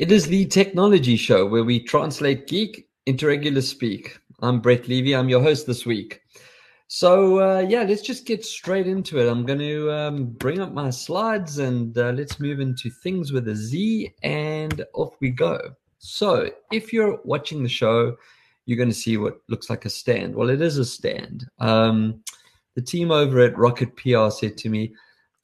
It is the TechKnowledgy show where we translate geek into regular speak. I'm Brett Levy. I'm your host this week. So, uh, yeah, let's just get straight into it. I'm going to um, bring up my slides and uh, let's move into things with a Z and off we go. So, if you're watching the show, you're going to see what looks like a stand. Well, it is a stand. Um, the team over at Rocket PR said to me,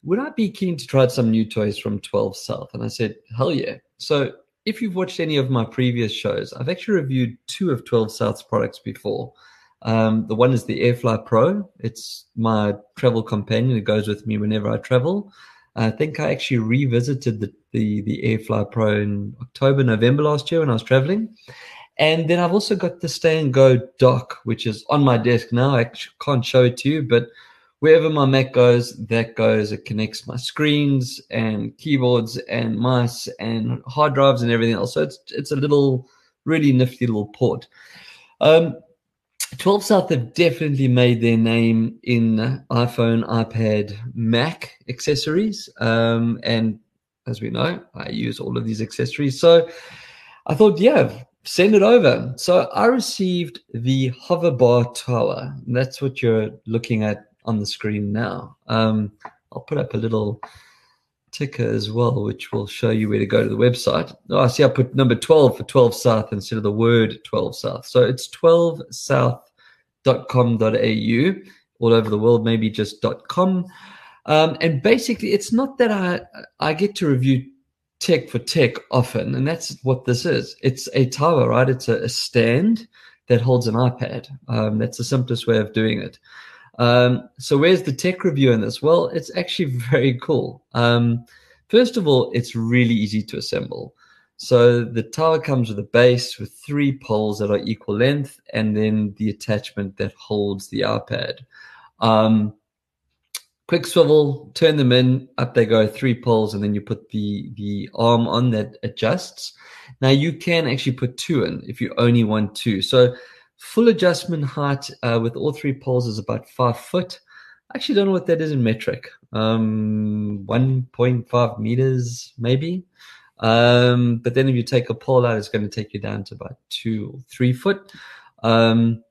Would I be keen to try some new toys from 12 South? And I said, Hell yeah. So if you've watched any of my previous shows, I've actually reviewed two of 12 South's products before. Um, the one is the Airfly Pro. It's my travel companion. It goes with me whenever I travel. I think I actually revisited the, the, the Airfly Pro in October, November last year when I was traveling. And then I've also got the Stay and Go dock, which is on my desk now. I can't show it to you, but wherever my Mac goes, that goes. It connects my screens and keyboards and mice and hard drives and everything else. So it's it's a little really nifty little port. Um, 12 South have definitely made their name in iPhone, iPad, Mac accessories. Um, and as we know, I use all of these accessories. So I thought, yeah, send it over. So I received the hoverbar tower. That's what you're looking at on the screen now. Um, I'll put up a little ticker as well, which will show you where to go to the website. Oh, I see I put number 12 for 12 South instead of the word 12 South. So it's 12south.com.au all over the world, maybe just .com. Um, and basically, it's not that I, I get to review tech for tech often, and that's what this is. It's a tower, right? It's a, a stand that holds an iPad. Um, that's the simplest way of doing it. Um, so where's the tech review in this? Well, it's actually very cool. Um, first of all, it's really easy to assemble. So the tower comes with a base with three poles that are equal length, and then the attachment that holds the iPad. Um, quick swivel, turn them in, up they go, three poles, and then you put the the arm on that adjusts. Now you can actually put two in if you only want two. So Full adjustment height uh, with all three poles is about five foot. I actually don't know what that is in metric. Um, 1.5 meters, maybe. Um, but then if you take a pole out, it's going to take you down to about two or three foot. Um,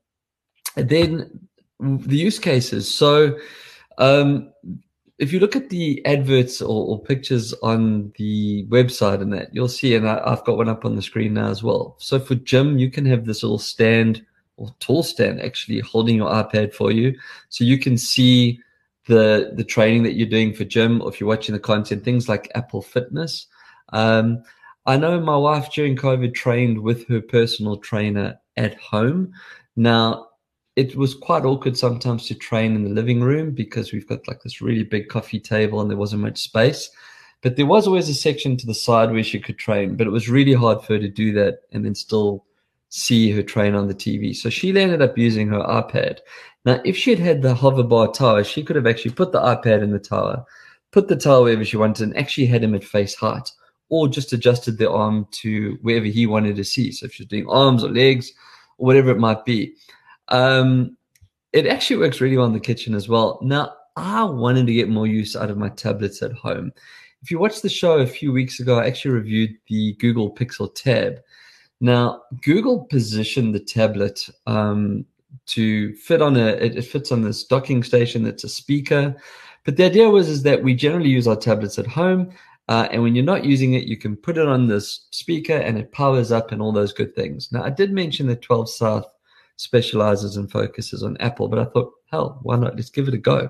then the use cases. So, um, if you look at the adverts or, or, pictures on the website and that, you'll see, and I, have got one up on the screen now as well. So for gym, you can have this little stand or tool stand actually holding your iPad for you, so you can see the the training that you're doing for gym, or if you're watching the content, things like Apple Fitness. Um, I know my wife during COVID trained with her personal trainer at home. Now, it was quite awkward sometimes to train in the living room because we've got like this really big coffee table and there wasn't much space. But there was always a section to the side where she could train, but it was really hard for her to do that and then still see her train on the TV. So she ended up using her iPad. Now, if she had had the hoverbar tower, she could have actually put the iPad in the tower, put the tower wherever she wanted, and actually had him at face height, or just adjusted the arm to wherever he wanted to see. So if she's doing arms or legs or whatever it might be. Um, it actually works really well in the kitchen as well. Now, I wanted to get more use out of my tablets at home. If you watched the show a few weeks ago, I actually reviewed the Google Pixel Tab. Now, Google positioned the tablet um, to fit on a, it, it, fits on this docking station that's a speaker. But the idea was is that we generally use our tablets at home. Uh, and when you're not using it, you can put it on this speaker and it powers up and all those good things. Now, I did mention that 12 South specializes and focuses on Apple, but I thought, hell, why not? Let's give it a go.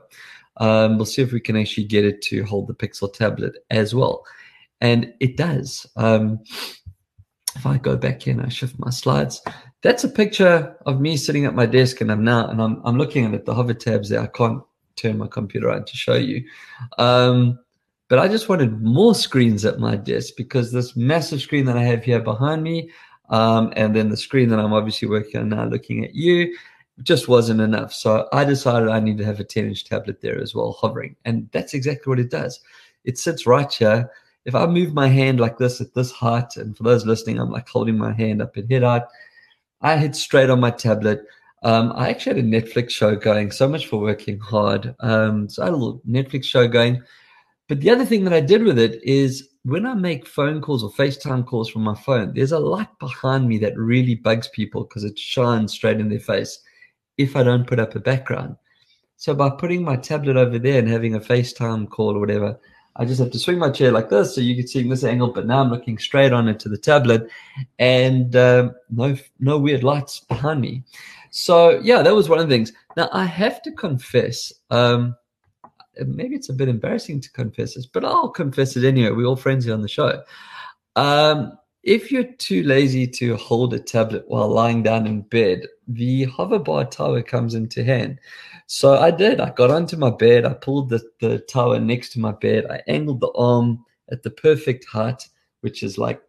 Um, we'll see if we can actually get it to hold the Pixel tablet as well. And it does. Um, if I go back here and I shift my slides, that's a picture of me sitting at my desk and I'm now and I'm I'm looking at the hover tabs there. I can't turn my computer on to show you. Um, but I just wanted more screens at my desk because this massive screen that I have here behind me, um, and then the screen that I'm obviously working on now looking at you, just wasn't enough. So I decided I need to have a 10 inch tablet there as well, hovering. And that's exactly what it does. It sits right here if I move my hand like this at this height, and for those listening, I'm like holding my hand up at head height, I hit straight on my tablet. Um, I actually had a Netflix show going. So much for working hard. Um, so I had a little Netflix show going. But the other thing that I did with it is when I make phone calls or FaceTime calls from my phone, there's a light behind me that really bugs people because it shines straight in their face if I don't put up a background. So by putting my tablet over there and having a FaceTime call or whatever, I just have to swing my chair like this so you can see in this angle, but now I'm looking straight on into the tablet and um, no no weird lights behind me. So yeah, that was one of the things. Now I have to confess, um, maybe it's a bit embarrassing to confess this, but I'll confess it anyway. We're all friends here on the show. Um, if you're too lazy to hold a tablet while lying down in bed, the hoverbar tower comes into hand. So I did. I got onto my bed. I pulled the, the tower next to my bed. I angled the arm at the perfect height, which is like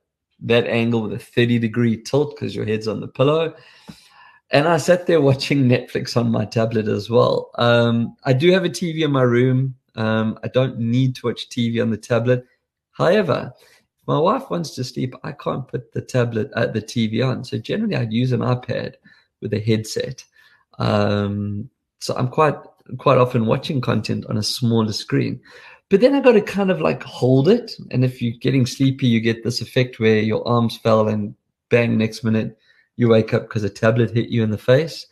that angle with a 30 degree tilt because your head's on the pillow. And I sat there watching Netflix on my tablet as well. Um, I do have a TV in my room. Um, I don't need to watch TV on the tablet. However, my wife wants to sleep, I can't put the tablet at uh, the TV on. So generally, I'd use an iPad with a headset. Um, so I'm quite quite often watching content on a smaller screen. But then I got to kind of like hold it. And if you're getting sleepy, you get this effect where your arms fell and bang, next minute you wake up because a tablet hit you in the face.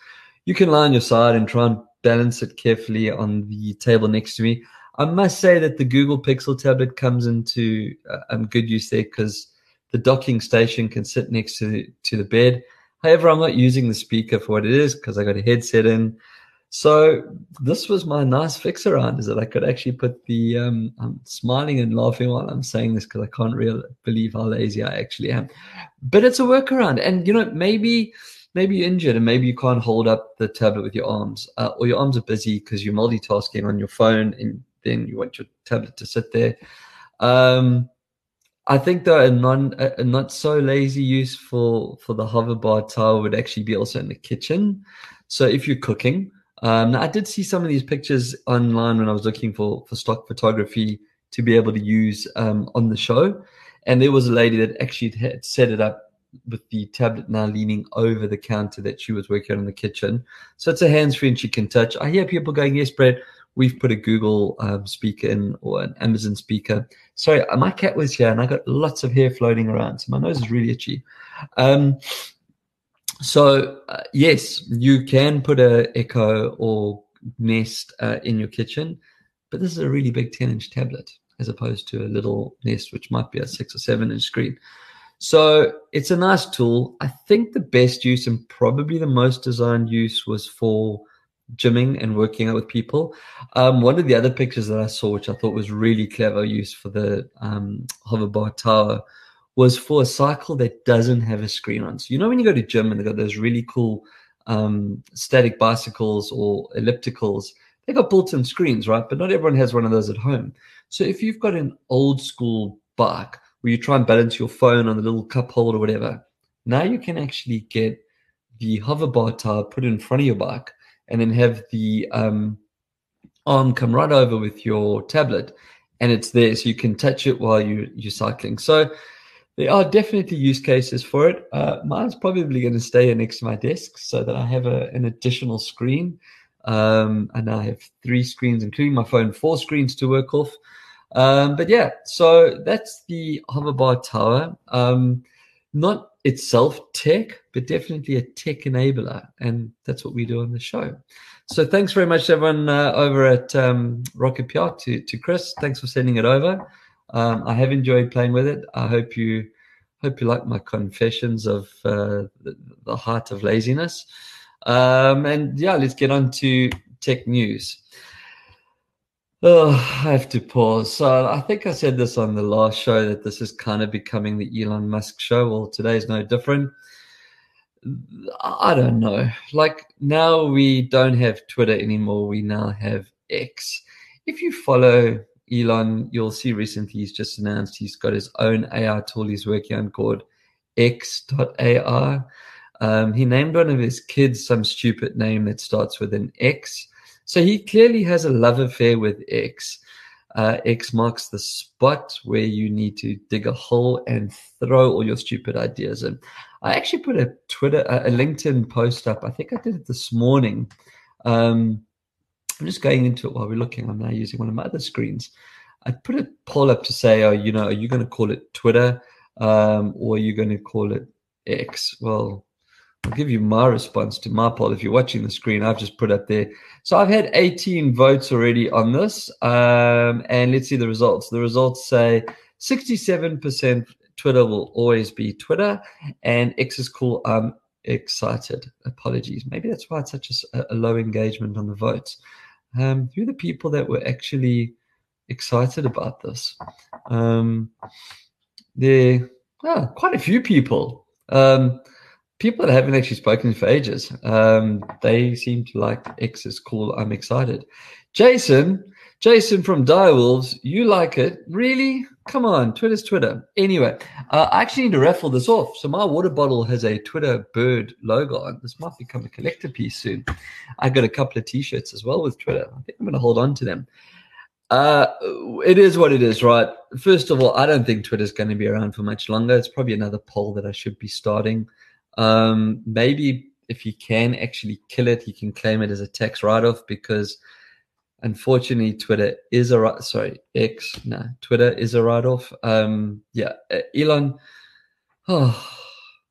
You can lie on your side and try and balance it carefully on the table next to me. I must say that the Google Pixel tablet comes into uh, um, good use there because the docking station can sit next to the, to the bed. However, I'm not using the speaker for what it is because I got a headset in. So this was my nice fix around is that I could actually put the um, I'm smiling and laughing while I'm saying this because I can't really believe how lazy I actually am. But it's a workaround. And you know, maybe maybe you're injured and maybe you can't hold up the tablet with your arms, uh, or your arms are busy because you're multitasking on your phone and then you want your tablet to sit there. Um, I think though a non a, not so lazy use for for the hoverbar tower would actually be also in the kitchen. So if you're cooking, um, I did see some of these pictures online when I was looking for for stock photography to be able to use um, on the show, and there was a lady that actually had set it up with the tablet now leaning over the counter that she was working on in the kitchen. So it's a hands free and she can touch. I hear people going, "Yes, Brett, we've put a Google um, speaker in or an Amazon speaker." Sorry, my cat was here and I got lots of hair floating around, so my nose is really itchy. Um, so uh, yes, you can put a Echo or Nest uh, in your kitchen, but this is a really big 10 inch tablet as opposed to a little Nest, which might be a six or seven inch screen. So it's a nice tool. I think the best use and probably the most designed use was for gymming and working out with people. Um, one of the other pictures that I saw, which I thought was really clever use for the um, hoverbar tower, was for a cycle that doesn't have a screen on. So you know when you go to gym and they got those really cool um, static bicycles or ellipticals, they got built-in screens, right? But not everyone has one of those at home. So if you've got an old school bike where you try and balance your phone on the little cup holder or whatever, now you can actually get the hoverbar tower put in front of your bike and then have the um, arm come right over with your tablet and it's there so you can touch it while you, you're cycling. So there are definitely use cases for it. Uh, mine's probably going to stay next to my desk so that I have a, an additional screen. Um, and I have three screens, including my phone, four screens to work off. Um, but yeah, so that's the hoverbar tower. Um, not itself tech, but definitely a tech enabler. And that's what we do on the show. So thanks very much, everyone uh, over at um, Rocket PR, to, to Chris. Thanks for sending it over. Um, I have enjoyed playing with it. I hope you hope you like my confessions of uh, the, the, heart of laziness. Um, and yeah, let's get on to tech news. Oh, I have to pause. So I think I said this on the last show that this is kind of becoming the Elon Musk show. Well, today's no different. I don't know. Like now we don't have Twitter anymore. We now have X. If you follow Elon, you'll see recently he's just announced he's got his own AI tool he's working on called X.AI. Um, he named one of his kids some stupid name that starts with an X. So he clearly has a love affair with X. Uh, X marks the spot where you need to dig a hole and throw all your stupid ideas in. I actually put a Twitter, a LinkedIn post up. I think I did it this morning. Um, I'm just going into it while we're looking. I'm now using one of my other screens. I'd put a poll up to say, oh, you know, are you going to call it Twitter um, or are you going to call it X? Well, I'll give you my response to my poll. If you're watching the screen, I've just put up there. So I've had 18 votes already on this. Um, and let's see the results. The results say 67% Twitter will always be Twitter and X is cool. I'm excited. Apologies. Maybe that's why it's such a, a low engagement on the votes. Um, who are the people that were actually excited about this? Um, there are quite a few people. Um, people that haven't actually spoken for ages. Um, they seem to like X is cool. I'm excited. Jason, Jason from Direwolves, you like it? Really? Come on, Twitter's Twitter. Anyway, uh, I actually need to raffle this off. So my water bottle has a Twitter bird logo on. This might become a collector piece soon. I got a couple of T-shirts as well with Twitter. I think I'm going to hold on to them. Uh, it is what it is, right? First of all, I don't think Twitter's going to be around for much longer. It's probably another poll that I should be starting. Um, maybe if you can actually kill it, you can claim it as a tax write-off because unfortunately Twitter is a right sorry X no Twitter is a write-off. Um, yeah, uh, Elon. Oh,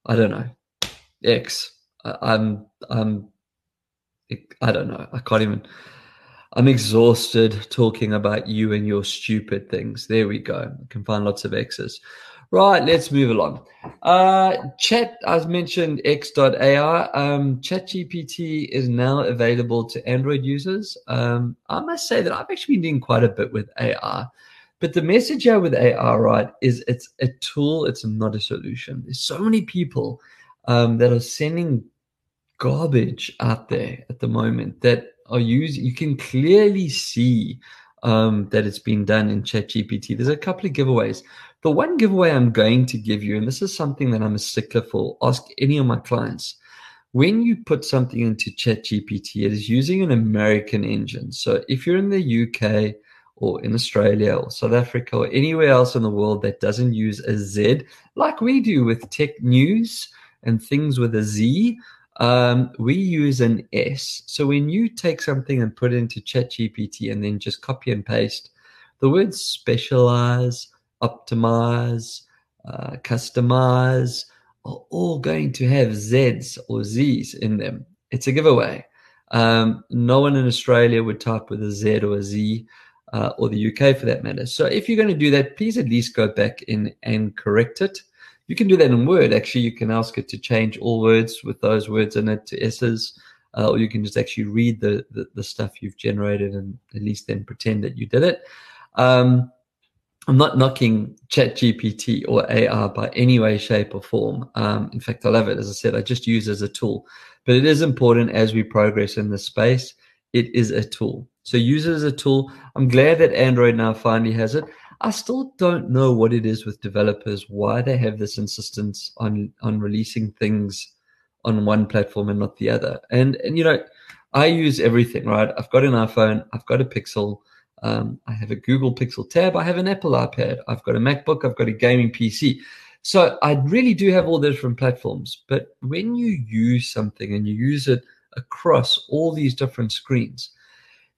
I don't know. X. I, I'm I'm I don't know. I can't even. I'm exhausted talking about you and your stupid things. There we go. I can find lots of X's. Right, let's move along. Uh, chat, as mentioned, X.AI. Um, ChatGPT is now available to Android users. Um, I must say that I've actually been doing quite a bit with AI. But the message here with AI, right, is it's a tool, it's not a solution. There's so many people um, that are sending garbage out there at the moment that are using, you can clearly see um, that it's been done in ChatGPT. There's a couple of giveaways. The one giveaway I'm going to give you, and this is something that I'm a stickler for, ask any of my clients. When you put something into ChatGPT, it is using an American engine. So if you're in the UK or in Australia or South Africa or anywhere else in the world that doesn't use a Z, like we do with tech news and things with a Z, um, we use an S. So when you take something and put it into ChatGPT and then just copy and paste, the words specialize, optimize, uh, customize are all going to have Z's or Z's in them. It's a giveaway. Um, no one in Australia would type with a Z or a Z, uh, or the UK for that matter. So if you're going to do that, please at least go back in and correct it. You can do that in Word. Actually, you can ask it to change all words with those words in it to S's, uh, or you can just actually read the, the, the stuff you've generated and at least then pretend that you did it. Um, I'm not knocking Chat GPT or AR by any way, shape, or form. Um, in fact, I love it. As I said, I just use it as a tool. But it is important as we progress in this space. It is a tool. So use it as a tool. I'm glad that Android now finally has it. I still don't know what it is with developers, why they have this insistence on on releasing things on one platform and not the other. And and you know, I use everything, right? I've got an iPhone, I've got a Pixel, um, I have a Google Pixel tab, I have an Apple iPad, I've got a MacBook, I've got a gaming PC. So I really do have all the different platforms. But when you use something and you use it across all these different screens,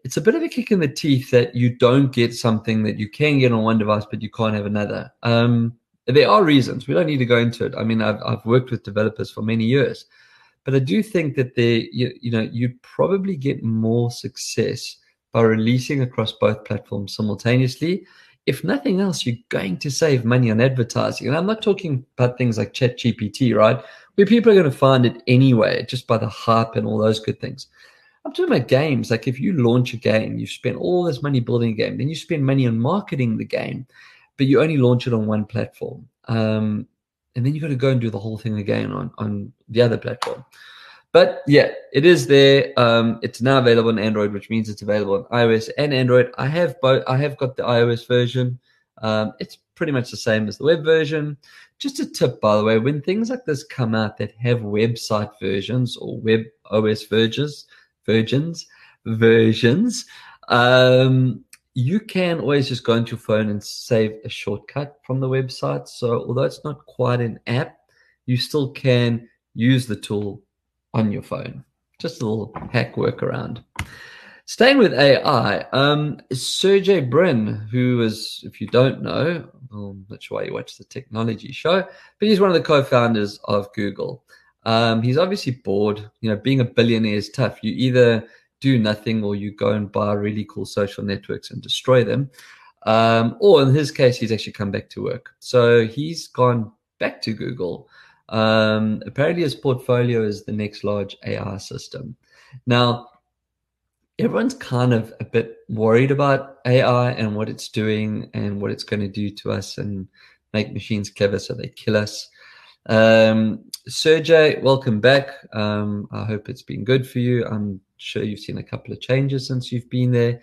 it's a bit of a kick in the teeth that you don't get something that you can get on one device, but you can't have another. Um, there are reasons. We don't need to go into it. I mean, I've, I've worked with developers for many years, but I do think that they, you, you know, you'd probably get more success by releasing across both platforms simultaneously. If nothing else, you're going to save money on advertising. And I'm not talking about things like ChatGPT, right? Where people are going to find it anyway, just by the hype and all those good things. I'm talking about games. Like if you launch a game, you spend all this money building a game, then you spend money on marketing the game, but you only launch it on one platform. Um, and then you've got to go and do the whole thing again on, on the other platform. But yeah, it is there. Um, it's now available on Android, which means it's available on iOS and Android. I have both. I have got the iOS version. Um, it's pretty much the same as the web version. Just a tip, by the way, when things like this come out that have website versions or web OS versions, versions, versions, um, you can always just go into your phone and save a shortcut from the website. So although it's not quite an app, you still can use the tool on your phone. Just a little hack workaround. Staying with AI, um, Sergey Brin, who is, if you don't know, well, I'm not sure why you watch the TechKnowledgy show, but he's one of the co-founders of Google. Um, he's obviously bored. You know, being a billionaire is tough. You either do nothing or you go and buy really cool social networks and destroy them. Um, or in his case, he's actually come back to work. So he's gone back to Google. Um, apparently, his portfolio is the next large AI system. Now, everyone's kind of a bit worried about AI and what it's doing and what it's going to do to us and make machines clever so they kill us. Um, Sergey, welcome back. Um, I hope it's been good for you. I'm sure you've seen a couple of changes since you've been there.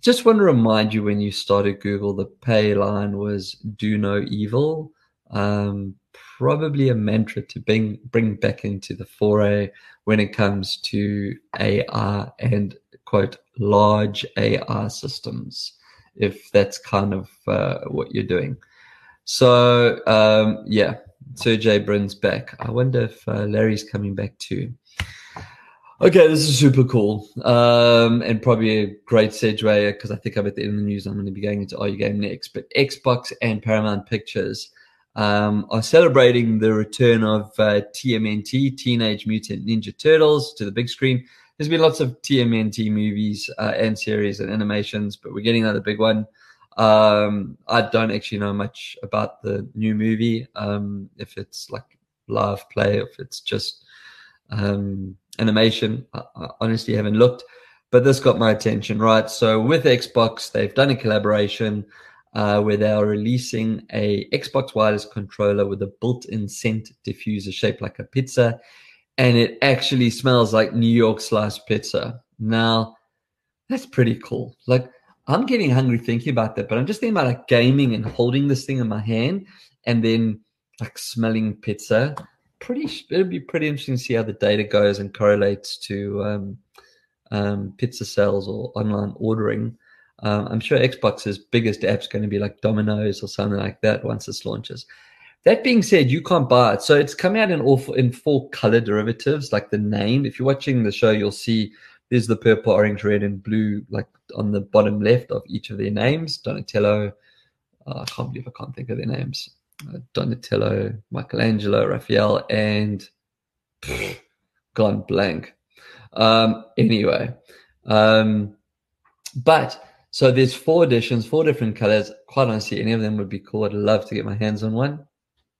Just want to remind you when you started Google, the pay line was do no evil. Um, probably a mantra to bring bring back into the foray when it comes to AI and quote large AI systems, if that's kind of uh, what you're doing. So um, yeah, Sergey Brin's back. I wonder if uh, Larry's coming back too. Okay, this is super cool, um, and probably a great segue because I think I'm at the end of the news. I'm going to be going into Are Game next, but Xbox and Paramount Pictures um, are celebrating the return of uh, TMNT, Teenage Mutant Ninja Turtles, to the big screen. There's been lots of TMNT movies uh, and series and animations, but we're getting another big one. Um, I don't actually know much about the new movie, um, if it's like live play, if it's just um, animation. I, I honestly haven't looked, but this got my attention, right? So with Xbox, they've done a collaboration uh, where they are releasing a Xbox wireless controller with a built-in scent diffuser shaped like a pizza, and it actually smells like New York sliced pizza. Now, that's pretty cool. Like, I'm getting hungry thinking about that, but I'm just thinking about like gaming and holding this thing in my hand, and then like smelling pizza. Pretty, it'd be pretty interesting to see how the data goes and correlates to um, um, pizza sales or online ordering. Um, I'm sure Xbox's biggest app's going to be like Domino's or something like that once this launches. That being said, you can't buy it. So it's coming out in all in four color derivatives, like the name. If you're watching the show, you'll see there's the purple, orange, red, and blue, like on the bottom left of each of their names. Donatello, uh, I can't believe I can't think of their names. Uh, Donatello, Michelangelo, Raphael, and gone blank. Um, anyway, um, but so there's four editions, four different colors. Quite honestly, any of them would be cool. I'd love to get my hands on one.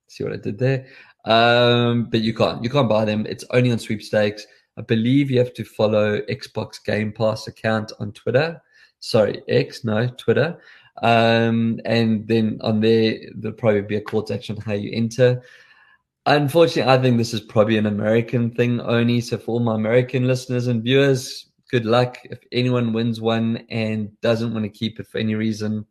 See what I did there? Um, but you can't. You can't buy them. It's only on sweepstakes. I believe you have to follow Xbox Game Pass account on Twitter. Sorry, X, no, Twitter. Um, and then on there, there'll probably be a call to action how you enter. Unfortunately, I think this is probably an American thing only. So for all my American listeners and viewers, good luck. If anyone wins one and doesn't want to keep it for any reason,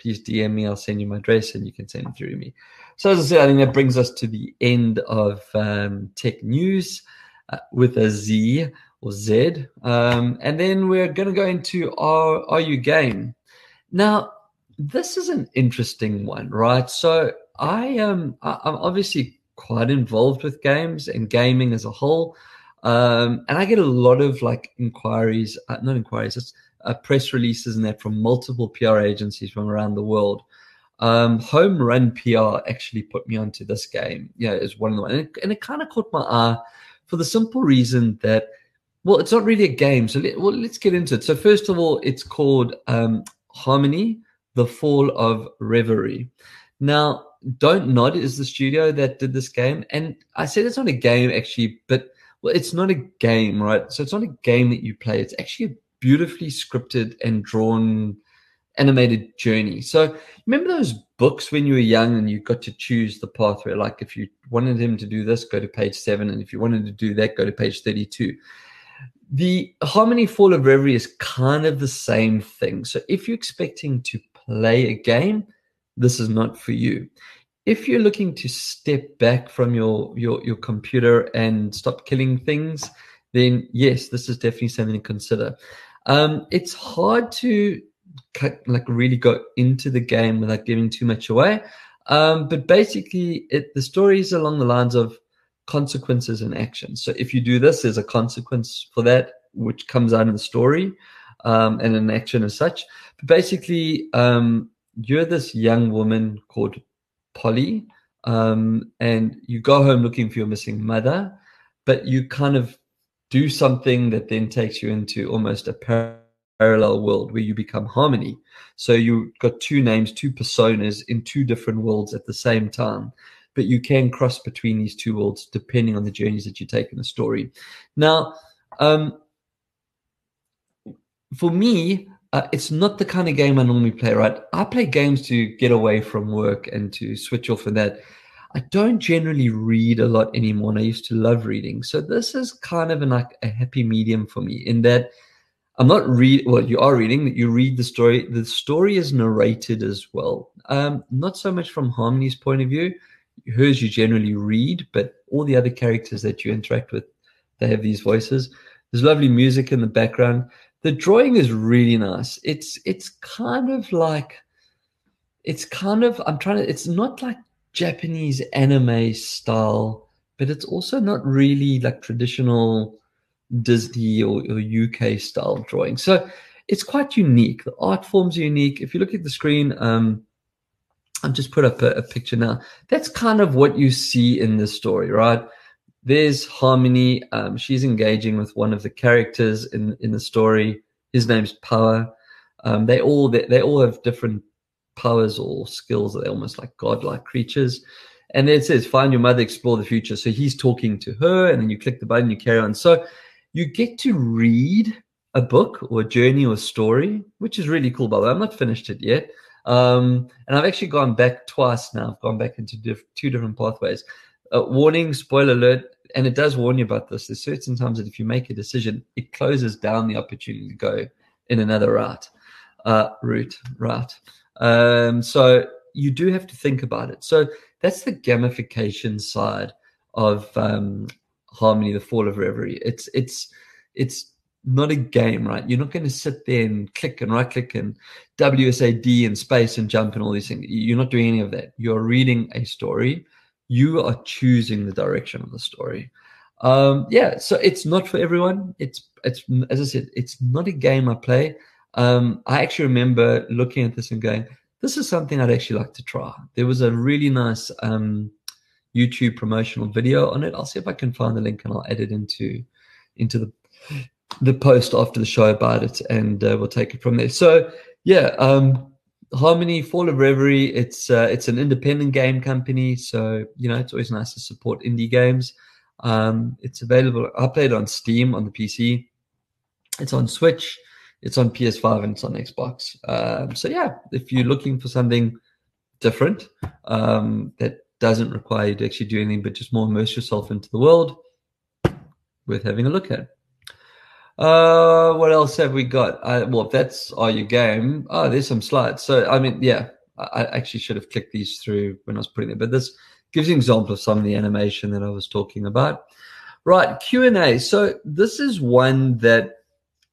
please DM me. I'll send you my address and you can send it through me. So, as I said, I think that brings us to the end of um, tech news uh, with a Z or Z. Um, and then we're going to go into our Are You Game. Now, this is an interesting one, right? So, I um, I'm obviously quite involved with games and gaming as a whole. Um, and I get a lot of like inquiries, uh, not inquiries, it's uh, press releases and that from multiple PR agencies from around the world. Um, Home Run PR actually put me onto this game. Yeah, it's one of the and it, and it kind of caught my eye for the simple reason that, well, it's not really a game. So let, well, let's get into it. So first of all, it's called um, Harmony: The Fall of Reverie. Now, Don't Nod is the studio that did this game, and I said it's not a game actually, but well, it's not a game, right? So it's not a game that you play. It's actually a beautifully scripted and drawn animated journey. So remember those books when you were young and you got to choose the pathway? Like if you wanted him to do this, go to page seven. And if you wanted to do that, go to page 32. The Harmony Fall of Reverie is kind of the same thing. So if you're expecting to play a game, this is not for you if you're looking to step back from your your your computer and stop killing things, then yes, this is definitely something to consider. Um, it's hard to like really go into the game without giving too much away. Um, but basically, it, the story is along the lines of consequences and actions. So if you do this, there's a consequence for that, which comes out in the story. um, and an action as such. But basically, um, you're this young woman called Polly, um, and you go home looking for your missing mother, but you kind of do something that then takes you into almost a parallel world where you become harmony. So you've got two names, two personas in two different worlds at the same time. But you can cross between these two worlds depending on the journeys that you take in the story. Now, um, for me, uh, it's not the kind of game I normally play, right? I play games to get away from work and to switch off of that. I don't generally read a lot anymore, and I used to love reading. So this is kind of an, like a happy medium for me in that I'm not read. Well, you are reading. You read the story. The story is narrated as well. Um, not so much from Harmony's point of view. Hers you generally read, but all the other characters that you interact with, they have these voices. There's lovely music in the background. The drawing is really nice. It's it's kind of like it's kind of I'm trying to. It's not like Japanese anime style, but it's also not really like traditional Disney or, or UK style drawing. So it's quite unique. The art form's unique. If you look at the screen, um, I've just put up a, a, picture now. That's kind of what you see in this story, right? There's Harmony. Um, she's engaging with one of the characters in in the story. His name's Power. Um, they all they, they all have different powers or skills They're almost like godlike creatures. And it says, find your mother, explore the future. So he's talking to her, and then you click the button, you carry on. So you get to read a book or a journey or a story, which is really cool, by the way. I'm not finished it yet. Um, and I've actually gone back twice now. I've gone back into diff- two different pathways. Uh, warning, spoiler alert, and it does warn you about this. There's certain times that if you make a decision, it closes down the opportunity to go in another route, uh, route, route. Um, so you do have to think about it. So that's the gamification side of um, Harmony, the Fall of Reverie. It's it's it's not a game, right? You're not going to sit there and click and right click and WSAD and space and jump and all these things. You're not doing any of that. You're reading a story. You are choosing the direction of the story. Um, yeah, so it's not for everyone. It's it's as I said, it's not a game I play um, I actually remember looking at this and going, this is something I'd actually like to try. There was a really nice um, YouTube promotional video on it. I'll see if I can find the link and I'll add it into into the the post after the show about it, and uh, we'll take it from there. So yeah, um, Harmony Fall of Reverie. It's uh, it's an independent game company, so you know it's always nice to support indie games. Um, it's available. I played on Steam on the PC. It's on Switch. It's on PS5 and it's on Xbox. Um, so yeah, if you're looking for something different um, that doesn't require you to actually do anything but just more immerse yourself into the world, worth having a look at. Uh, what else have we got? Uh, well, that's all your game, oh, there's some slides. So, I mean, yeah, I actually should have clicked these through when I was putting it, but this gives you an example of some of the animation that I was talking about. Right, Q and A. So this is one that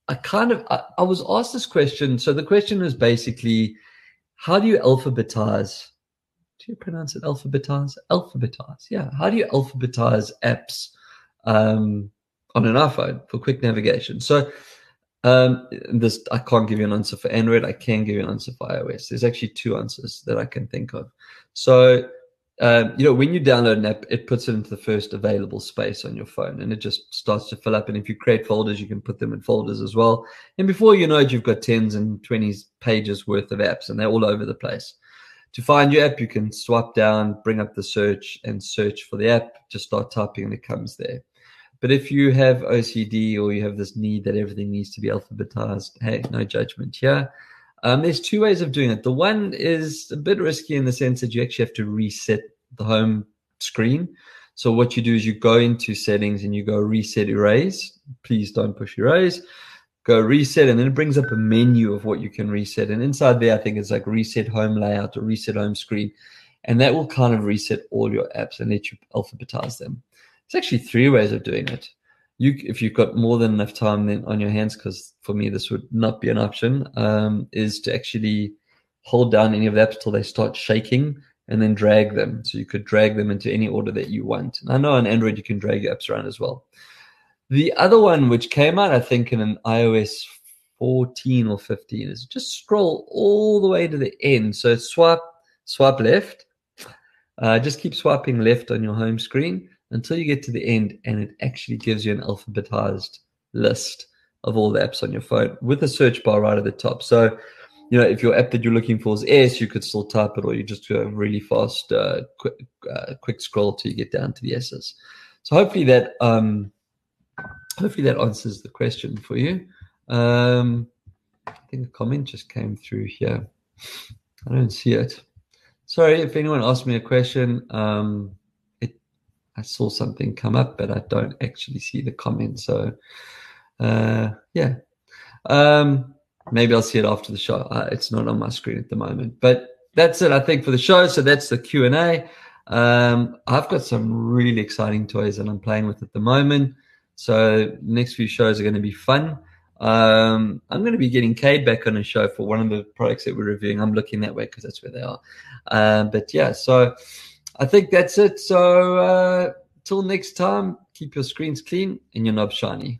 I kind of I, I, was asked this question. So the question is basically, how do you alphabetize? Do you pronounce it alphabetize? Alphabetize, yeah. How do you alphabetize apps um, on an iPhone for quick navigation? So um, this I can't give you an answer for Android. I can give you an answer for iOS. There's actually two answers that I can think of. So um, you know, when you download an app, it puts it into the first available space on your phone and it just starts to fill up. And if you create folders, you can put them in folders as well. And before you know it, you've got tens and 20s pages worth of apps and they're all over the place. To find your app, you can swipe down, bring up the search and search for the app, just start typing and it comes there. But if you have OCD or you have this need that everything needs to be alphabetized, hey, no judgment here. Um, there's two ways of doing it. The one is a bit risky in the sense that you actually have to reset the home screen. So what you do is you go into settings and you go reset erase. Please don't push erase. Go reset, and then it brings up a menu of what you can reset. And inside there, I think it's like reset home layout or reset home screen. And that will kind of reset all your apps and let you alphabetize them. It's actually three ways of doing it you if you've got more than enough time then on your hands because for me this would not be an option um, is to actually hold down any of the apps until they start shaking and then drag them so you could drag them into any order that you want and i know on android you can drag apps around as well the other one which came out i think in an ios 14 or 15 is just scroll all the way to the end. So swipe, swipe left. Uh, just keep swiping left on your home screen until you get to the end, and it actually gives you an alphabetized list of all the apps on your phone with a search bar right at the top. So, you know, if your app that you're looking for is S, you could still type it, or you just do a really fast, uh, quick, uh, quick scroll till you get down to the S's. So hopefully that um, hopefully that answers the question for you. Um, I think a comment just came through here. I don't see it. Sorry if anyone asked me a question. Um, it I saw something come up, but I don't actually see the comment. So uh, yeah, um, maybe I'll see it after the show. Uh, it's not on my screen at the moment, but that's it. I think for the show. So that's the Q and A. Um, I've got some really exciting toys that I'm playing with at the moment. So next few shows are going to be fun. Um, I'm going to be getting Cade back on a show for one of the products that we're reviewing. I'm looking that way because that's where they are. Uh, but yeah, so I think that's it. So uh, till next time, keep your screens clean and your knobs shiny.